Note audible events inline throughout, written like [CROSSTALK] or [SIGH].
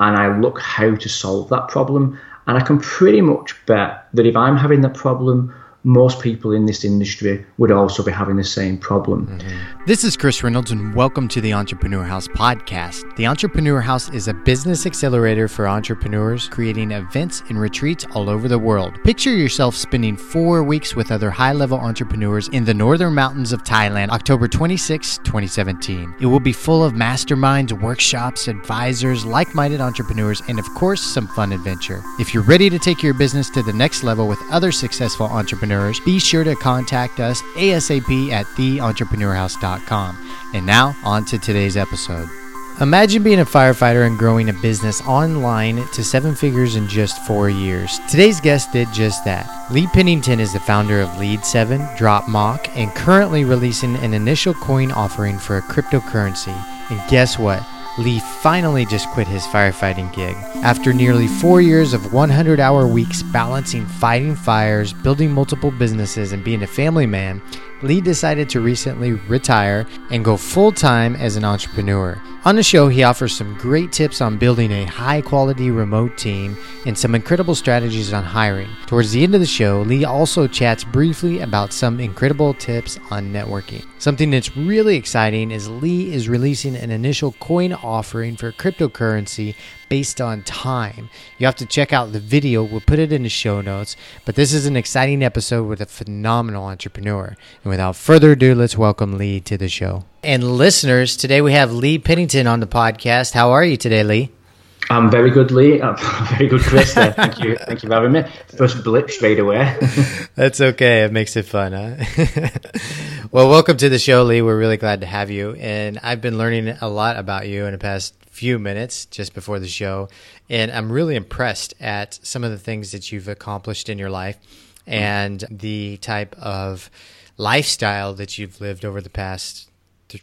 and I look how to solve that problem. And I can pretty much bet that if I'm having that problem, most people in this industry would also be having the same problem. Mm-hmm. This is Chris Reynolds, and welcome to the Entrepreneur House podcast. The Entrepreneur House is a business accelerator for entrepreneurs, creating events and retreats all over the world. Picture yourself spending four weeks with other high level entrepreneurs in the northern mountains of Thailand, October 26, 2017. It will be full of masterminds, workshops, advisors, like minded entrepreneurs, and of course, some fun adventure. If you're ready to take your business to the next level with other successful entrepreneurs, entrepreneurs, be sure to contact us ASAP at theentrepreneurhouse.com. And now, on to today's episode. Imagine being a firefighter and growing a business online to seven figures in just four years. Today's guest did just that. Lee Pennington is the founder of Lead7, DropMock, and currently releasing an initial coin offering for a cryptocurrency. And guess what? Lee finally just quit his firefighting gig. After nearly four years of 100 hour weeks balancing fighting fires, building multiple businesses, and being a family man, Lee decided to recently retire and go full time as an entrepreneur. On the show, he offers some great tips on building a high quality remote team and some incredible strategies on hiring. Towards the end of the show, Lee also chats briefly about some incredible tips on networking. Something that's really exciting is Lee is releasing an initial coin offering for cryptocurrency based on time. You have to check out the video, we'll put it in the show notes. But this is an exciting episode with a phenomenal entrepreneur. And without further ado, let's welcome Lee to the show and listeners. Today we have Lee Pennington on the podcast. How are you today, Lee? I'm very good, Lee. [LAUGHS] I'm very good, Chris. Uh, thank you, thank you for having me. First blip straight away. [LAUGHS] That's okay. It makes it fun, huh? [LAUGHS] well, welcome to the show, Lee. We're really glad to have you, and I've been learning a lot about you in the past few minutes just before the show, and I'm really impressed at some of the things that you've accomplished in your life and the type of lifestyle that you've lived over the past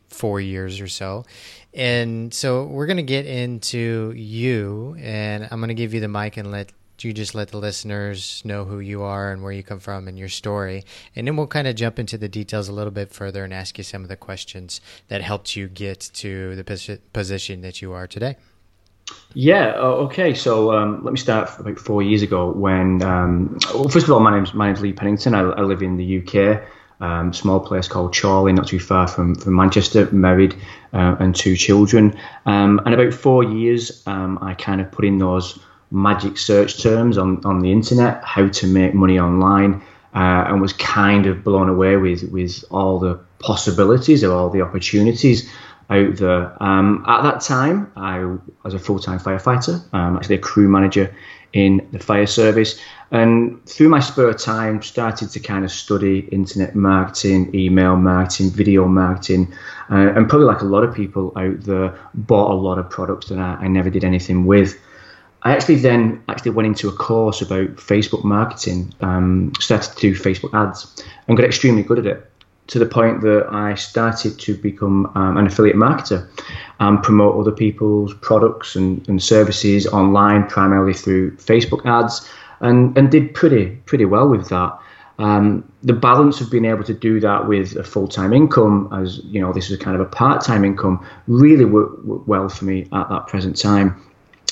four years or so. And so we're going to get into you, and I'm going to give you the mic and let you just let the listeners know who you are and where you come from and your story. And then we'll kind of jump into the details a little bit further and ask you some of the questions that helped you get to the position that you are today. Yeah. Okay. So um, let me start about four years ago when, um, well, first of all, my name's my name's Lee Pennington. I, I live in the UK um, small place called Chorley, not too far from, from Manchester, married uh, and two children. Um, and about four years, um, I kind of put in those magic search terms on, on the internet, how to make money online, uh, and was kind of blown away with, with all the possibilities of all the opportunities out there. Um, at that time, I was a full time firefighter, um, actually a crew manager in the fire service. And through my spare time, started to kind of study internet marketing, email marketing, video marketing, uh, and probably like a lot of people out there, bought a lot of products that I, I never did anything with. I actually then actually went into a course about Facebook marketing, um, started to do Facebook ads, and got extremely good at it to the point that I started to become um, an affiliate marketer and promote other people's products and, and services online, primarily through Facebook ads, and, and did pretty pretty well with that. Um, the balance of being able to do that with a full time income, as you know, this is kind of a part time income, really worked, worked well for me at that present time.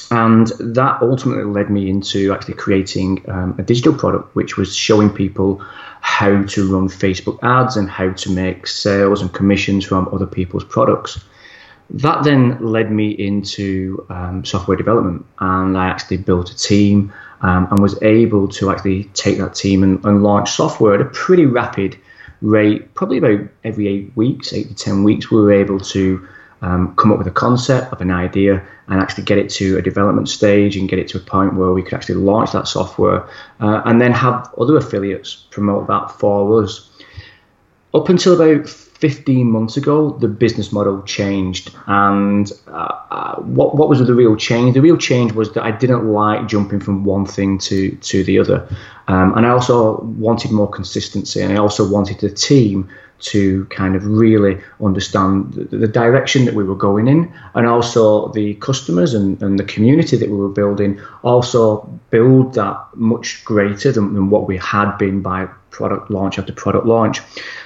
And that ultimately led me into actually creating um, a digital product, which was showing people how to run Facebook ads and how to make sales and commissions from other people's products. That then led me into um, software development, and I actually built a team um, and was able to actually take that team and, and launch software at a pretty rapid rate. Probably about every eight weeks, eight to ten weeks, we were able to um, come up with a concept of an idea and actually get it to a development stage and get it to a point where we could actually launch that software uh, and then have other affiliates promote that for us. Up until about 15 months ago, the business model changed. And uh, uh, what, what was the real change? The real change was that I didn't like jumping from one thing to, to the other. Um, and I also wanted more consistency. And I also wanted a team to kind of really understand the, the, direction that we were going in and also the customers and, and the community that we were building also build that much greater than, than what we had been by product launch after product launch.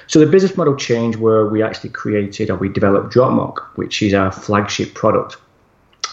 So the business model changed where we actually created or we developed DropMock, which is our flagship product.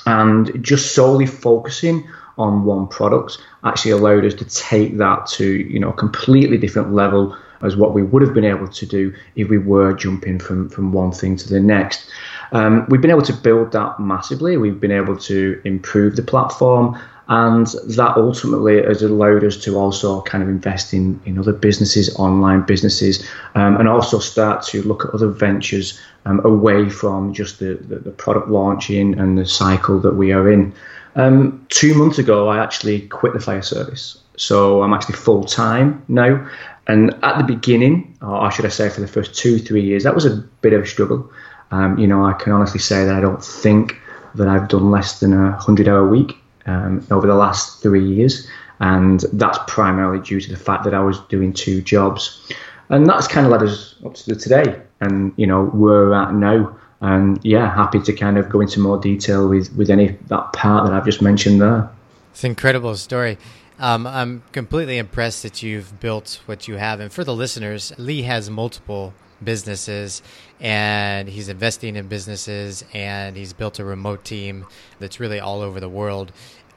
and just solely focusing on one product actually allowed us to take that to you know a completely different level as what we would have been able to do if we were jumping from from one thing to the next. Um, we've been able to build that massively. We've been able to improve the platform, and that ultimately has allowed us to also kind of invest in, in other businesses, online businesses, um, and also start to look at other ventures um, away from just the, the, the, product launching and the cycle that we are in. Um, two months ago, I actually quit the fire service. So I'm actually full time now. And at the beginning, or should I say for the first two, three years, that was a bit of a struggle. Um, you know, I can honestly say that I don't think that I've done less than a 100 hour week um, over the last three years. And that's primarily due to the fact that I was doing two jobs. And that's kind of led us up to today and, you know, where we're at now. And yeah, happy to kind of go into more detail with, with any that part that I've just mentioned there. It's an incredible story. Um, I'm completely impressed that you've built what you have. And for the listeners, Lee has multiple businesses and he's investing in businesses and he's built a remote team that's really all over the world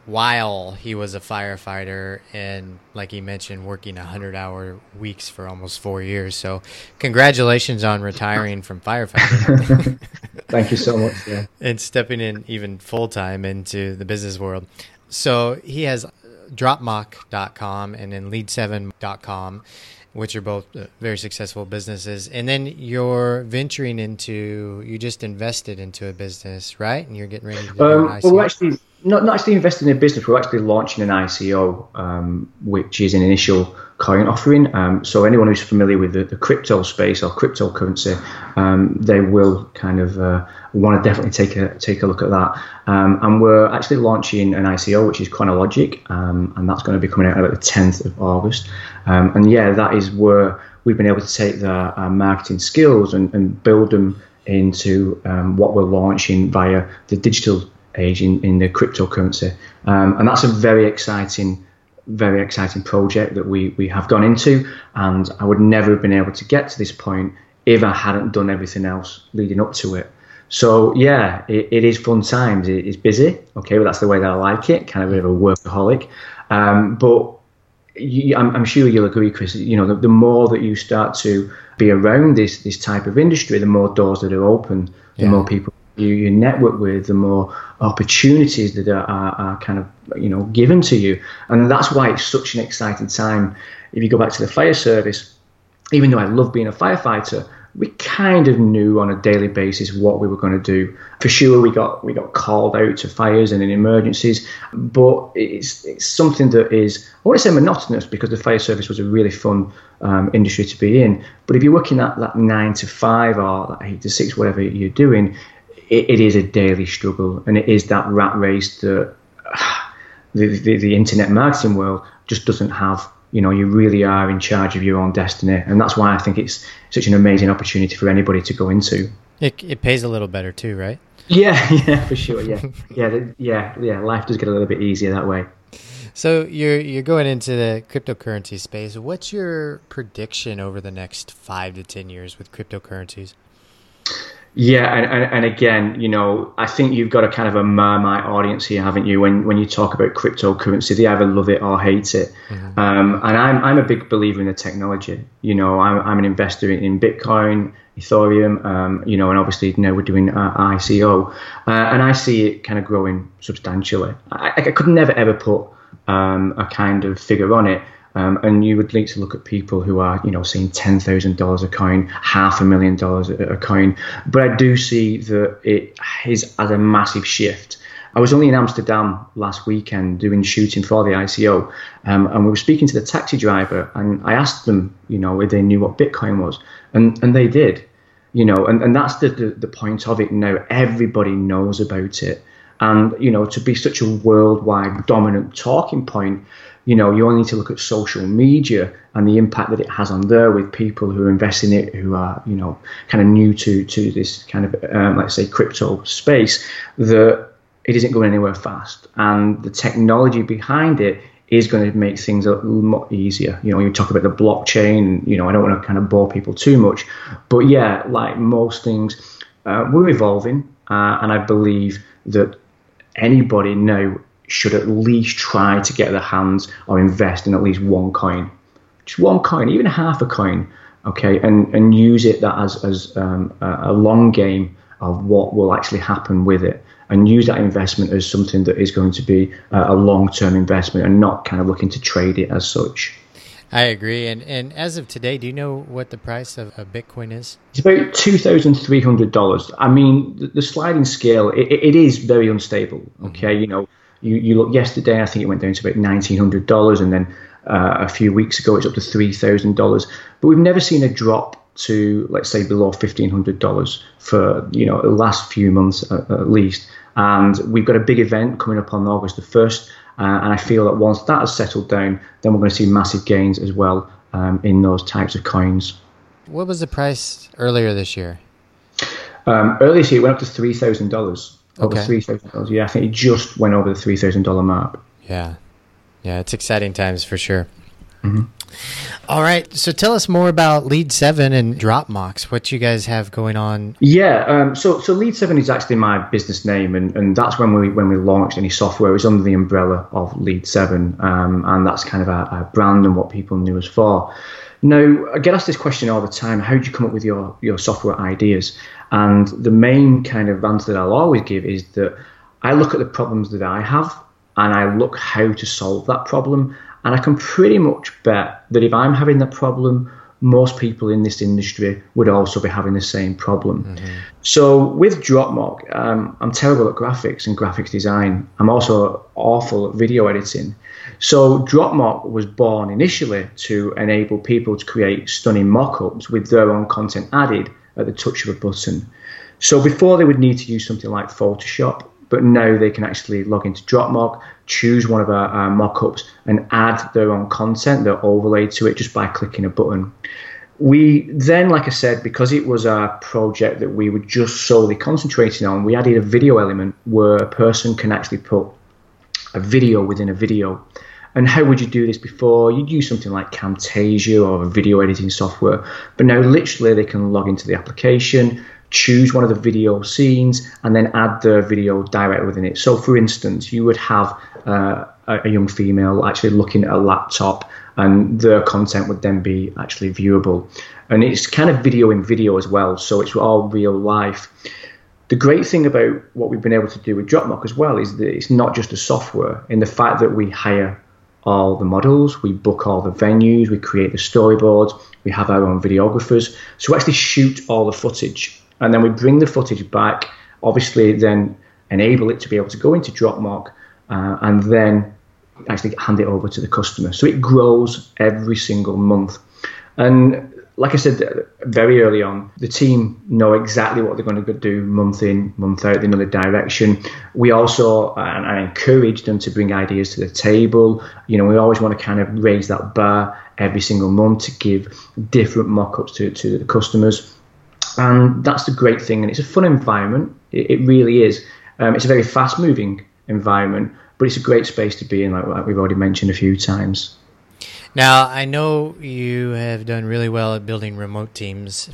while he was a firefighter and like he mentioned working 100 hour weeks for almost four years so congratulations on retiring from firefighting [LAUGHS] thank you so much yeah. and stepping in even full-time into the business world so he has dropmock.com and then lead7.com which are both uh, very successful businesses. And then you're venturing into, you just invested into a business, right? And you're getting ready to do um. Well, actually not, not actually investing in a business. We're actually launching an ICO, um, which is an initial coin offering. Um, so anyone who's familiar with the, the crypto space or cryptocurrency, um, they will kind of uh, want to definitely take a take a look at that. Um, and we're actually launching an ICO, which is Chronologic, um, and that's going to be coming out about the 10th of August. Um, and yeah, that is where we've been able to take the marketing skills and, and, build them into what we're launching via the digital age in, in the cryptocurrency. and that's a very exciting very exciting project that we, we have gone into. And I would never have been able to get to this point if I hadn't done everything else leading up to it. So yeah, it, it is fun times. It is busy, okay, but that's the way that I like it. Kind of a bit of a workaholic, um, but you, I'm, I'm, sure you'll agree, Chris. You know, the, the, more that you start to be around this this type of industry, the more doors that are open, the yeah. more people you, you network with, the more opportunities that are, are, are, kind of you know given to you, and that's why it's such an exciting time. If you go back to the fire service, even though I love being a firefighter, we kind of knew on a daily basis what we were going to do. For sure, we got we got called out to fires and in emergencies, but it's it's something that is I want to say monotonous because the fire service was a really fun um, industry to be in. But if you're working at that nine to five or that eight to six, whatever you're doing, it, it is a daily struggle, and it is that rat race that uh, [SIGHS] the, the, the internet marketing world just doesn't have. You know, you really are in charge of your own destiny, and that's why I think it's such an amazing opportunity for anybody to go into. It it pays a little better too, right? [LAUGHS] Yeah, yeah, for sure. Yeah, yeah, yeah, yeah. Life does get a little bit easier that way. So you're you're going into the cryptocurrency space. What's your prediction over the next five to ten years with cryptocurrencies? Yeah, and, and, and, again, you know, I think you've got a kind of a marmite audience here, haven't you? When when you talk about cryptocurrency, they either love it or hate it. Mm-hmm. Um, and I'm I'm a big believer in the technology. You know, I'm I'm an investor in Bitcoin, Ethereum. Um, you know, and obviously you now we're doing uh, ICO, uh, and I see it kind of growing substantially. I, I could never ever put um, a kind of figure on it. Um, and you would need to look at people who are, you know, seeing ten thousand dollars a coin, half a million dollars a coin. But I do see that it is as a massive shift. I was only in Amsterdam last weekend doing shooting for the ICO, um, and we were speaking to the taxi driver, and I asked them, you know, if they knew what Bitcoin was, and and they did, you know, and, and that's the, the, the point of it now. Everybody knows about it, and you know, to be such a worldwide dominant talking point you know, you only need to look at social media and the impact that it has on there with people who invest in it, who are, you know, kind of new to to this kind of, um, let's say, crypto space, that it isn't going anywhere fast, and the technology behind it is going to make things a lot easier. You know, you talk about the blockchain. You know, I don't want to kind of bore people too much, but yeah, like most things, uh, we're evolving, uh, and I believe that anybody now should at least try to get their hands or invest in at least one coin, just one coin, even half a coin, okay, and and use it that as as um, a long game of what will actually happen with it and use that investment as something that is going to be a long term investment and not kind of looking to trade it as such. I agree. And and as of today, do you know what the price of, a Bitcoin is? It's about two thousand three hundred dollars. I mean, the, the, sliding scale it, it is very unstable. Okay, mm-hmm. you know, you, you look yesterday, I think it went down to about nineteen hundred dollars, and then uh, a few weeks ago it's up to three thousand dollars. But we've never seen a drop to let's say below fifteen hundred dollars for you know the last few months at, at least. And we've got a big event coming up on August the first uh, and I feel that once that has settled down, then we're going to see massive gains as well um, in those types of coins. What was the price earlier this year? Um, earlier this year, it went up to three thousand dollars. Over okay. three thousand dollars. Yeah, I think it just went over the three thousand dollar mark. Yeah, yeah, it's exciting times for sure. Mm-hmm. All right. So tell us more about Lead Seven and DropMocks. What you guys have going on? Yeah. Um, so so Lead Seven is actually my business name, and, and that's when we when we launched any software. It was under the umbrella of Lead Seven, um, and that's kind of our, our brand and what people knew us for. Now, I get asked this question all the time: How do you come up with your your software ideas? And the main kind of answer that I'll always give is that I look at the problems that I have, and I look how to solve that problem and I can pretty much bet that if I'm having that problem, most people in this industry would also be having the same problem. Mm-hmm. So with DropMocks, um, I'm terrible at graphics and graphics design. I'm also awful at video editing. So DropMocks was born initially to enable people to create stunning mock-ups with their own content added at the touch of a button. So before they would need to use something like Photoshop, but now they can actually log into DropMocks, choose one of our, our mockups, and add their own content, their overlay to it just by clicking a button. We then, like I said, because it was a project that we were just solely concentrating on, we added a video element where a person can actually put a video within a video. And how would you do this before? You'd use something like Camtasia or a video editing software, but now literally they can log into the application, choose one of the video scenes and then add the video directly within it. So, for instance, you would have uh, a young female actually looking at a laptop, and their content would then be actually viewable. And it's kind of video in video as well, so it's all real life. The great thing about what we've been able to do with DropMocks as well is that it's not just a software, in the fact that we hire all the models, we book all the venues, we create the storyboards, we have our own videographers. So we actually shoot all the footage and then we bring the footage back. Obviously, then enable it to be able to go into DropMocks uh, and then actually hand it over to the customer. So it grows every single month. And like I said very early on, the team know exactly what they're going to do month in, month out. They know the direction. We also, and I encourage them to bring ideas to the table. You know, we always want to kind of raise that bar every single month to give different mock-ups to, to the customers and that's the great thing. And it's a fun environment. It, it really is. Um, it's a very fast moving environment, but it's a great space to be in, like, like we've already mentioned a few times. Now, I know you have done really well at building remote teams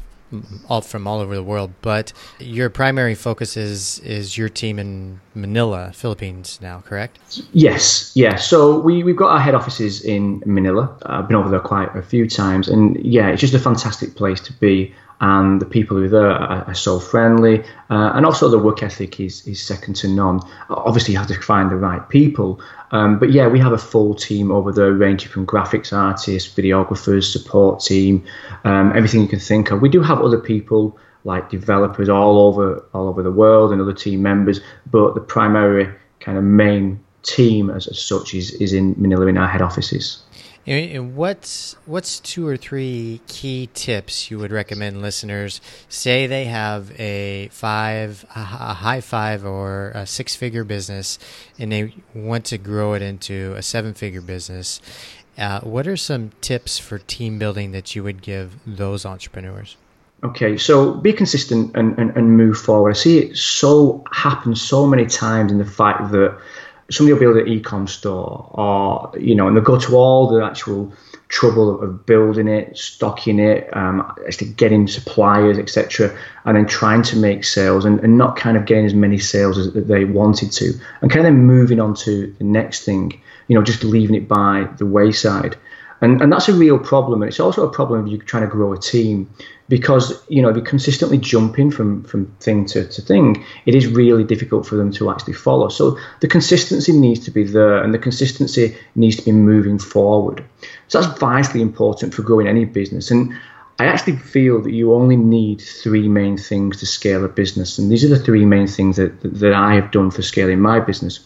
all from all over the world, but your primary focus is is your team in Manila, Philippines now, correct? Yes, yeah. So we we've got our head offices in Manila. I've been over there quite a few times, and yeah, it's just a fantastic place to be and the people who are there are, are so friendly, uh, and also the work ethic is is second to none. Obviously, you have to find the right people, um, but yeah, we have a full team over there, ranging from graphics artists, videographers, support team, um, everything you can think of. We do have other people like developers all over all over the world and other team members, but the primary kind of main team as, as such is, is in Manila in our head offices. And what's what's two or three key tips you would recommend listeners? Say they have a five, a high five, or a six figure business, and they want to grow it into a seven figure business. Uh, what are some tips for team building that you would give those entrepreneurs? Okay, so be consistent and, and, and move forward. I see it so happen so many times in the fact that somebody will build an e-com store, or you know, and they'll go to all the actual trouble of building it, stocking it, um, actually getting suppliers, etc., and then trying to make sales and, and not kind of getting as many sales as they wanted to, and kind of moving on to the next thing, you know, just leaving it by the wayside. And, and that's a real problem. And it's also a problem if you're trying to grow a team because, you know, if you're consistently jumping from, from thing to, to thing, it is really difficult for them to actually follow. So the consistency needs to be there and the consistency needs to be moving forward. So that's vitally important for growing any business. And I actually feel that you only need three main things to scale a business. And these are the three main things that, that I have done for scaling my business.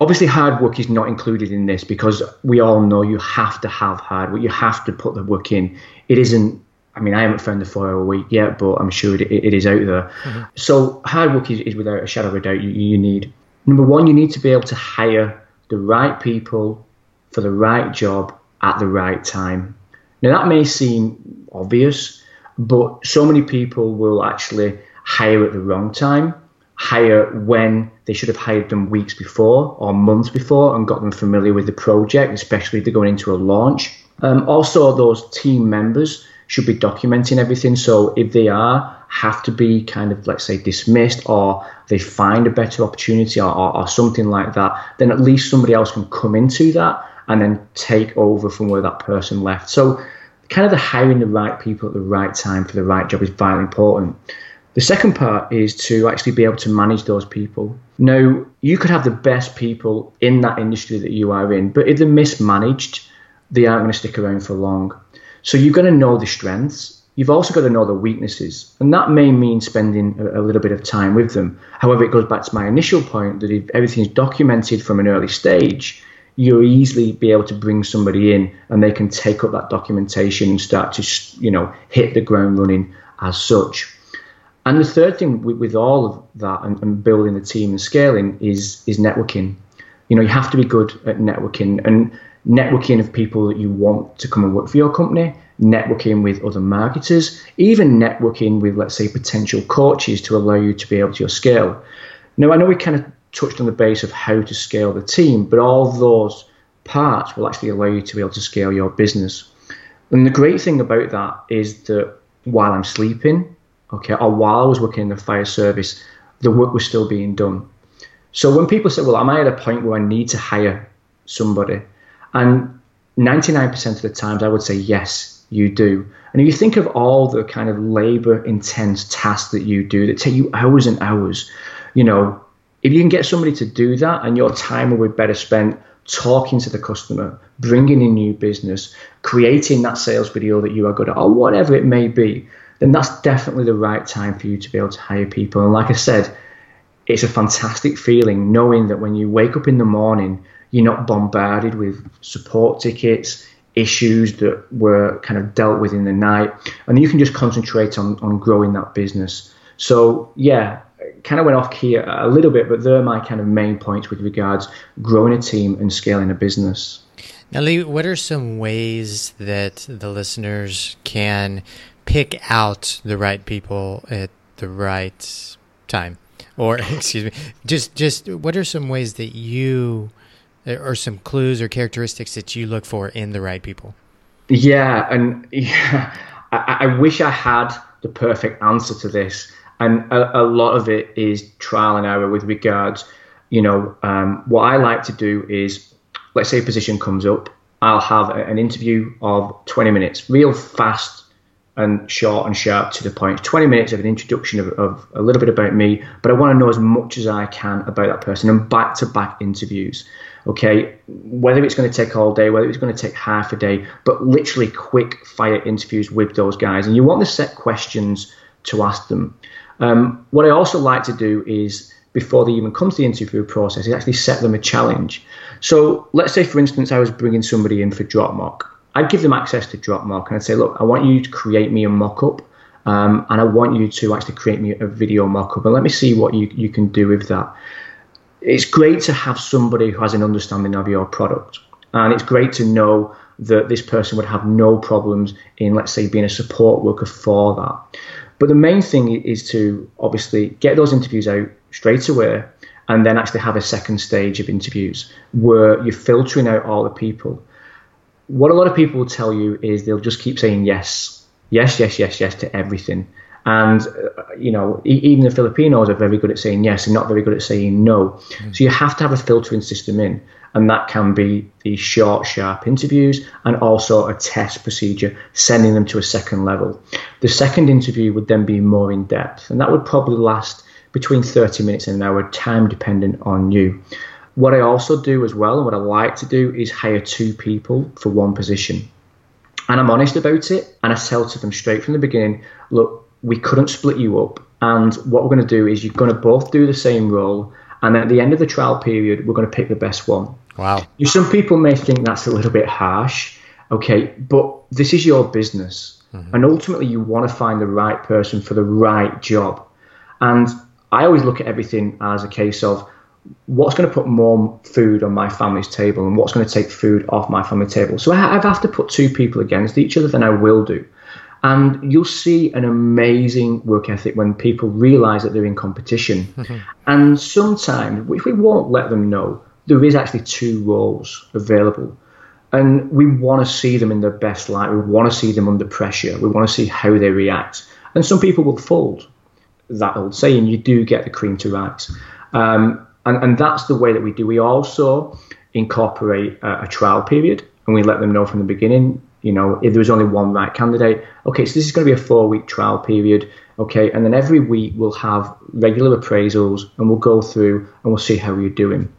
Obviously, hard work is not included in this because we all know you have to have hard work. You have to put the work in. It isn't. I mean, I haven't found the four hour week yet, but I'm sure it, it is out there. Mm-hmm. So hard work is, is, without a shadow of a doubt you, you need. Number one, you need to be able to hire the right people for the right job at the right time. Now that may seem obvious, but so many people will actually hire at the wrong time hire when they should have hired them weeks before or months before and got them familiar with the project, especially if they're going into a launch. Um, also, those team members should be documenting everything. So if they are, have to be kind of, let's say, dismissed or they find a better opportunity or, or, or something like that, then at least somebody else can come into that and then take over from where that person left. So kind of the hiring the right people at the right time for the right job is vitally important. The second part is to actually be able to manage those people. Now, you could have the best people in that industry that you are in, but if they're mismanaged, they aren't going to stick around for long. So you've got to know the strengths. You've also got to know the weaknesses. And that may mean spending a, a little bit of time with them. However, it goes back to my initial point that if everything's documented from an early stage, you'll easily be able to bring somebody in and they can take up that documentation and start to, you know, hit the ground running as such. And the third thing with, with all of that and, and, building the team and scaling is is networking. You know, you have to be good at networking and networking of people that you want to come and work for your company, networking with other marketers, even networking with, let's say, potential coaches to allow you to be able to scale. Now, I know we kind of touched on the base of how to scale the team, but all those parts will actually allow you to be able to scale your business. And the great thing about that is that while I'm sleeping, okay, or while I was working in the fire service, the work was still being done. So when people say, well, am I at a point where I need to hire somebody? And 99% of the times I would say, yes, you do. And if you think of all the kind of labor intense tasks that you do that take you hours and hours, you know, if you can get somebody to do that and your time will be better spent talking to the customer, bringing in new business, creating that sales video that you are good at, or whatever it may be, then that's definitely the right time for you to be able to hire people. And like I said, it's a fantastic feeling knowing that when you wake up in the morning, you're not bombarded with support tickets, issues that were kind of dealt with in the night, and you can just concentrate on, on growing that business. So, yeah, kind of went off key a little bit, but they're my kind of main points with regards growing a team and scaling a business. Now, Lee, what are some ways that the listeners can pick out the right people at the right time. Or [LAUGHS] excuse me just just what are some ways that you or some clues or characteristics that you look for in the right people? Yeah and [LAUGHS] yeah i, I wish i had the perfect answer to this. And a, a, lot of it is trial and error with regards you know um, what i like to do is let's say a position comes up i'll have an interview of 20 minutes real fast and short and sharp to the point. 20 minutes of an introduction of, of, a little bit about me, but I want to know as much as I can about that person and back to back interviews. Okay, whether it's going to take all day, whether it's going to take half a day, but literally quick fire interviews with those guys. And you want to set questions to ask them. Um, what I also like to do is before they even come to the interview process is actually set them a challenge. So let's say, for instance, I was bringing somebody in for drop I'd give them access to DropMock and I'd say, look, I want you to create me a mock-up um, and I want you to actually create me a video mock-up and let me see what you, you can do with that. It's great to have somebody who has an understanding of your product and it's great to know that this person would have no problems in, let's say, being a support worker for that. But the main thing is to obviously get those interviews out straight away and then actually have a second stage of interviews where you're filtering out all the people. What a lot of people will tell you is they'll just keep saying yes, yes, yes, yes, yes to everything. And, uh, you know, even the Filipinos are very good at saying yes and not very good at saying no. Mm-hmm. So you have to have a filtering system in. And that can be these short, sharp interviews and also a test procedure, sending them to a second level. The second interview would then be more in depth, and that would probably last between 30 minutes and an hour, time dependent on you. What I also do as well, and what I like to do, is hire two people for one position. And I'm honest about it, and I tell to them straight from the beginning look, we couldn't split you up. And what we're going to do is you're going to both do the same role. And at the end of the trial period, we're going to pick the best one. Wow. Some people may think that's a little bit harsh. Okay. But this is your business. Mm-hmm. And ultimately, you want to find the right person for the right job. And I always look at everything as a case of what's going to put more food on my family's table and what's going to take food off my family table. So I have to put two people against each other, then I will do. And you'll see an amazing work ethic when people realize that they're in competition. Mm-hmm. And sometimes, if we won't let them know, there is actually two roles available. And we want to see them in their best light. We want to see them under pressure. We want to see how they react. And some people will fold. That old saying, you do get the cream to rise. Um, and, and that's the way that we do. We also incorporate a, a trial period and we let them know from the beginning you know, if there was only one right candidate, okay, so this is going to be a four week trial period, okay, and then every week we'll have regular appraisals and we'll go through and we'll see how you're doing.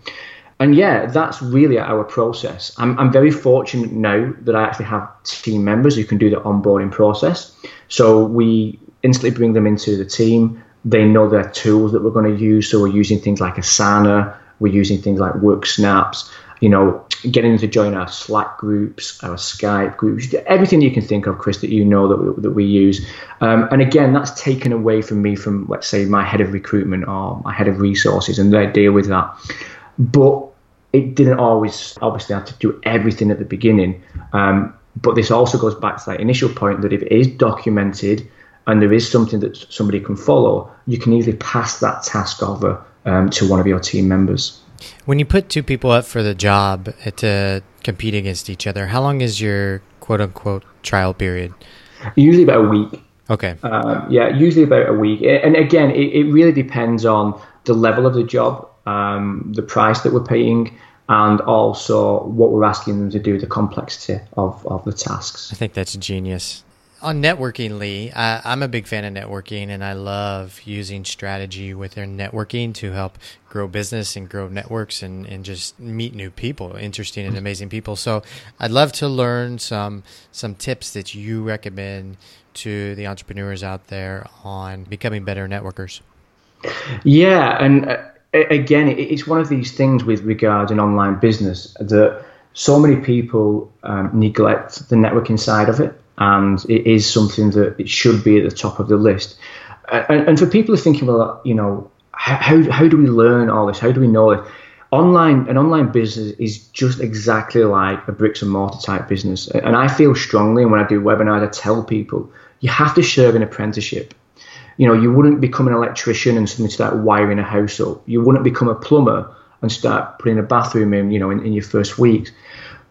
And yeah, that's really our process. I'm, I'm very fortunate now that I actually have team members who can do the onboarding process. So we instantly bring them into the team. They know their tools that we're going to use. So we're using things like Asana, we're using things like Worksnaps you know, getting them to join our Slack groups, our Skype groups, everything you can think of, Chris, that you know that we, that we use. Um, and again, that's taken away from me from, let's say, my head of recruitment or my head of resources, and they deal with that. But it didn't always, obviously, have to do everything at the beginning. Um, but this also goes back to that initial point that if it is documented and there is something that somebody can follow, you can easily pass that task over um, to one of your team members. When you put two people up for the job to compete against each other, how long is your quote unquote trial period? Usually about a week. Okay. Uh, yeah, usually about a week. And again, it, it really depends on the level of the job, um, the price that we're paying, and also what we're asking them to do, the complexity of, of the tasks. I think that's genius on networking, Lee, I, am a big fan of networking, and I love using strategy within networking to help grow business and grow networks and, and just meet new people, interesting and amazing people. So, I'd love to learn some some tips that you recommend to the entrepreneurs out there on becoming better networkers. Yeah, and uh, again, it's one of these things with regards an online business that so many people um, neglect the networking side of it and it is something that it should be at the top of the list. And, and for people who are thinking, well, you know, how, how do we learn all this? How do we know it? Online, an online business is just exactly like a bricks and mortar type business. And I feel strongly, and when I do webinars, I tell people you have to serve an apprenticeship. You know, you wouldn't become an electrician and suddenly start wiring a house up. You wouldn't become a plumber and start putting a bathroom in, you know, in, in your first weeks.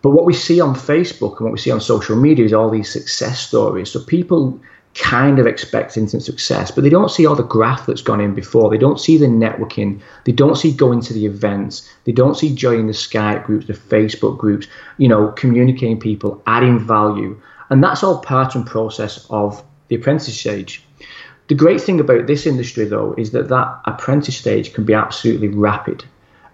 But what we see on Facebook and what we see on social media is all these success stories. So people kind of expect instant success, but they don't see all the graph that's gone in before. They don't see the networking. They don't see going to the events. They don't see joining the Skype groups, the Facebook groups, you know, communicating people, adding value. And that's all part and process of the apprentice stage. The great thing about this industry, though, is that that apprentice stage can be absolutely rapid.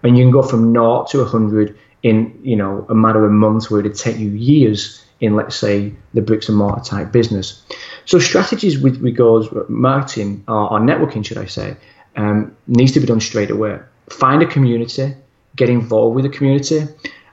And you can go from naught to 100 in you know a matter of months where it'd take you years in let's say the bricks and mortar type business. So strategies with regards marketing or, or networking, should I say, um, needs to be done straight away. Find a community, get involved with the community,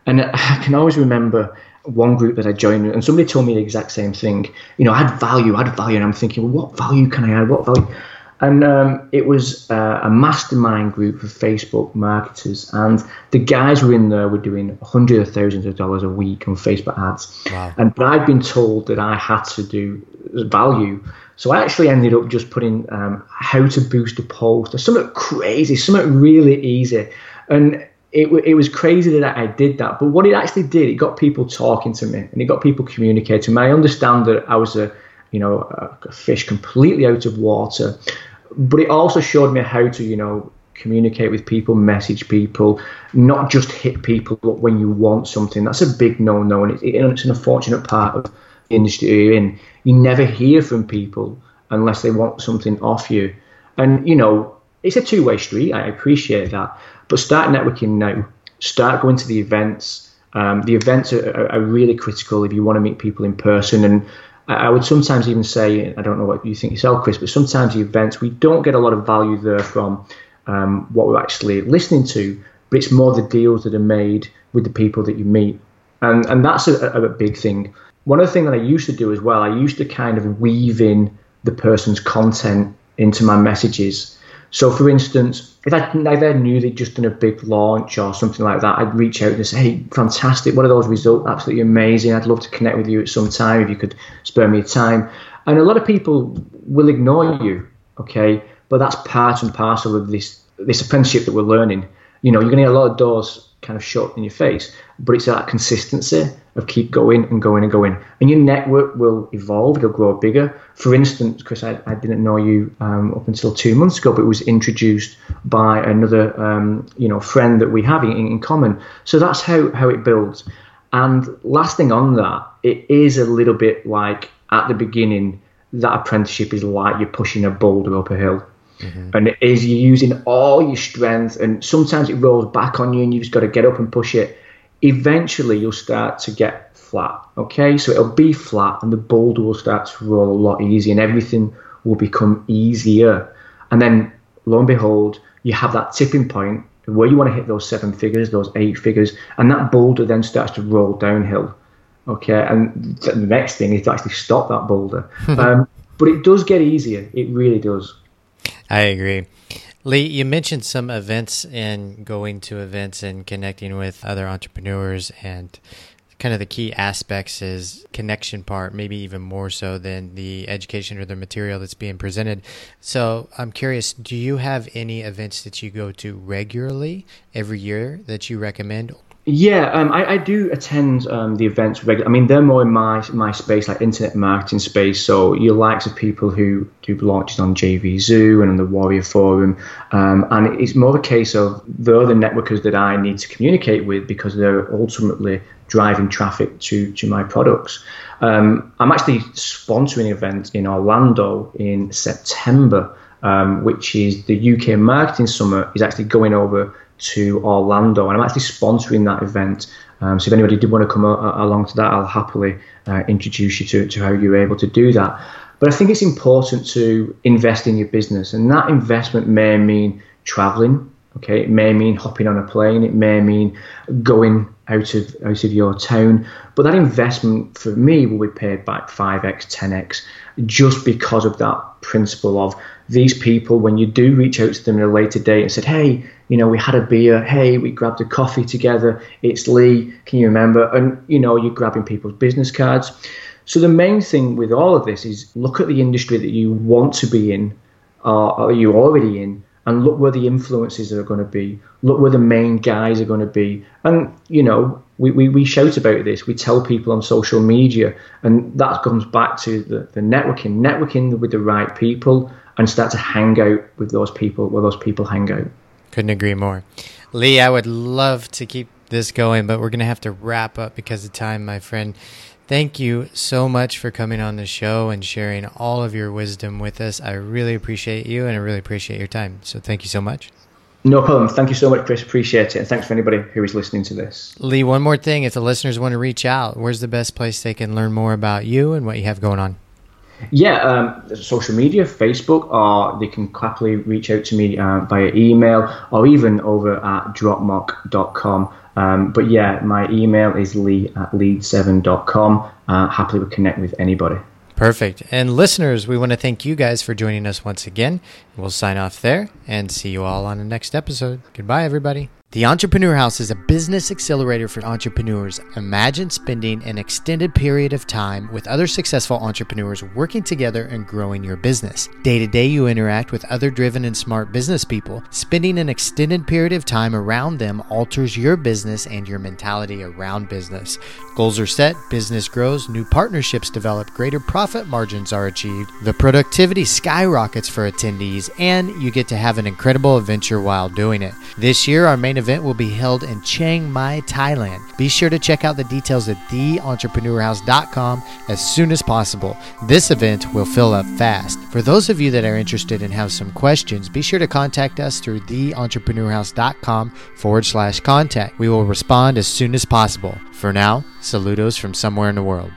and I can always remember one group that I joined, and somebody told me the exact same thing. You know, add value, add value, and I'm thinking, well, what value can I add? What value? And um, it was uh, a mastermind group of Facebook marketers, and the guys were in there were doing hundreds of thousands of dollars a week on Facebook ads. Wow. And but I'd been told that I had to do value. So I actually ended up just putting um, how to boost a post or something crazy, something really easy. And it, it was crazy that I did that. But what it actually did, it got people talking to me and it got people communicating. And I understand that I was a, you know, a fish completely out of water, but it also showed me how to, you know, communicate with people, message people, not just hit people when you want something. That's a big no-no, and it's an unfortunate part of the industry you're in you never hear from people unless they want something off you. And, you know, it's a two way street. I appreciate that. But start networking now. Start going to the events. Um, the events are, are, really critical if you want to meet people in person. And I would sometimes even say, I don't know what you think yourself, Chris, but sometimes the events, we don't get a lot of value there from um, what we're actually listening to, but it's more the deals that are made with the people that you meet. And, and that's a, a big thing one of the things that I used to do as well, I used to kind of weave in the person's content into my messages. So, for instance, if I, I knew they'd just done a big launch or something like that, I'd reach out and say, "Hey, fantastic! What are those results? Absolutely amazing! I'd love to connect with you at some time if you could spare me time." And a lot of people will ignore you, okay? But that's part and parcel of this this apprenticeship that we're learning. You know, you're going to get a lot of doors kind of shut in your face, but it's that consistency of keep going and going and going. And your network will evolve, it'll grow bigger. For instance, Chris, I, I didn't know you um, up until two months ago, but it was introduced by another um, you know friend that we have in, in common. So that's how, how it builds. And last thing on that, it is a little bit like at the beginning, that apprenticeship is like you're pushing a boulder up a hill. Mm-hmm. And it is you're using all your strength, and sometimes it rolls back on you, and you've just got to get up and push it eventually you'll start to get flat. Okay, so it'll be flat and the boulder will start to roll a lot easier and everything will become easier. And then lo and behold, you have that tipping point where you want to hit those seven figures, those eight figures, and that boulder then starts to roll downhill. Okay, and the next thing is to actually stop that boulder. um, but it does get easier. It really does. I agree. Lee, you mentioned some events and going to events and connecting with other entrepreneurs and kind of the key aspects is connection part, maybe even more so than the education or the material that's being presented. So I'm curious, do you have any events that you go to regularly every year that you recommend? Yeah, um, I, I, do attend um, the events regularly. I mean, they're more in my my space, like internet marketing space. So your likes of people who do launches on JVZoo and on the Warrior Forum, um, and it's more a case of the other networkers that I need to communicate with because they're ultimately driving traffic to to my products. Um, I'm actually sponsoring an event in Orlando in September, um, which is the UK Marketing Summit. Is actually going over to Orlando, and I'm actually sponsoring that event. Um, so if anybody did want to come a- along to that, I'll happily uh, introduce you to, to how you're able to do that. But I think it's important to invest in your business, and that investment may mean traveling. Okay, it may mean hopping on a plane. It may mean going out of out of your town. But that investment for me will be paid back five x, ten x, just because of that principle of these people. When you do reach out to them in a later date and said, "Hey, you know, we had a beer. Hey, we grabbed a coffee together. It's Lee. Can you remember? And, you know, you're grabbing people's business cards. So the main thing with all of this is look at the industry that you want to be in, or are you already in, and look where the influences are going to be. Look where the main guys are going to be. And, you know, we, we, we shout about this. We tell people on social media. And that comes back to the, the networking, networking with the right people and start to hang out with those people where those people hang out. Couldn't agree more. Lee, I would love to keep this going, but we're going to have to wrap up because of time, my friend. Thank you so much for coming on the show and sharing all of your wisdom with us. I really appreciate you and I really appreciate your time. So thank you so much. No problem. Thank you so much, Chris. Appreciate it. And thanks for anybody who is listening to this. Lee, one more thing. If the listeners want to reach out, where's the best place they can learn more about you and what you have going on? Yeah, um, social media, Facebook, or they can happily reach out to me uh, via email or even over at dropmock.com. Um, but yeah, my email is lee at lead7.com. Uh, happily would connect with anybody. Perfect. And listeners, we want to thank you guys for joining us once again. We'll sign off there and see you all on the next episode. Goodbye, everybody. The Entrepreneur House is a business accelerator for entrepreneurs. Imagine spending an extended period of time with other successful entrepreneurs working together and growing your business. Day to day, you interact with other driven and smart business people. Spending an extended period of time around them alters your business and your mentality around business. Goals are set, business grows, new partnerships develop, greater profit margins are achieved, the productivity skyrockets for attendees, and you get to have an incredible adventure while doing it. This year, our main event will be held in Chiang Mai, Thailand. Be sure to check out the details at theentrepreneurhouse.com as soon as possible. This event will fill up fast. For those of you that are interested and have some questions, be sure to contact us through theentrepreneurhouse.com forward slash contact. We will respond as soon as possible. For now, saludos from somewhere in the world.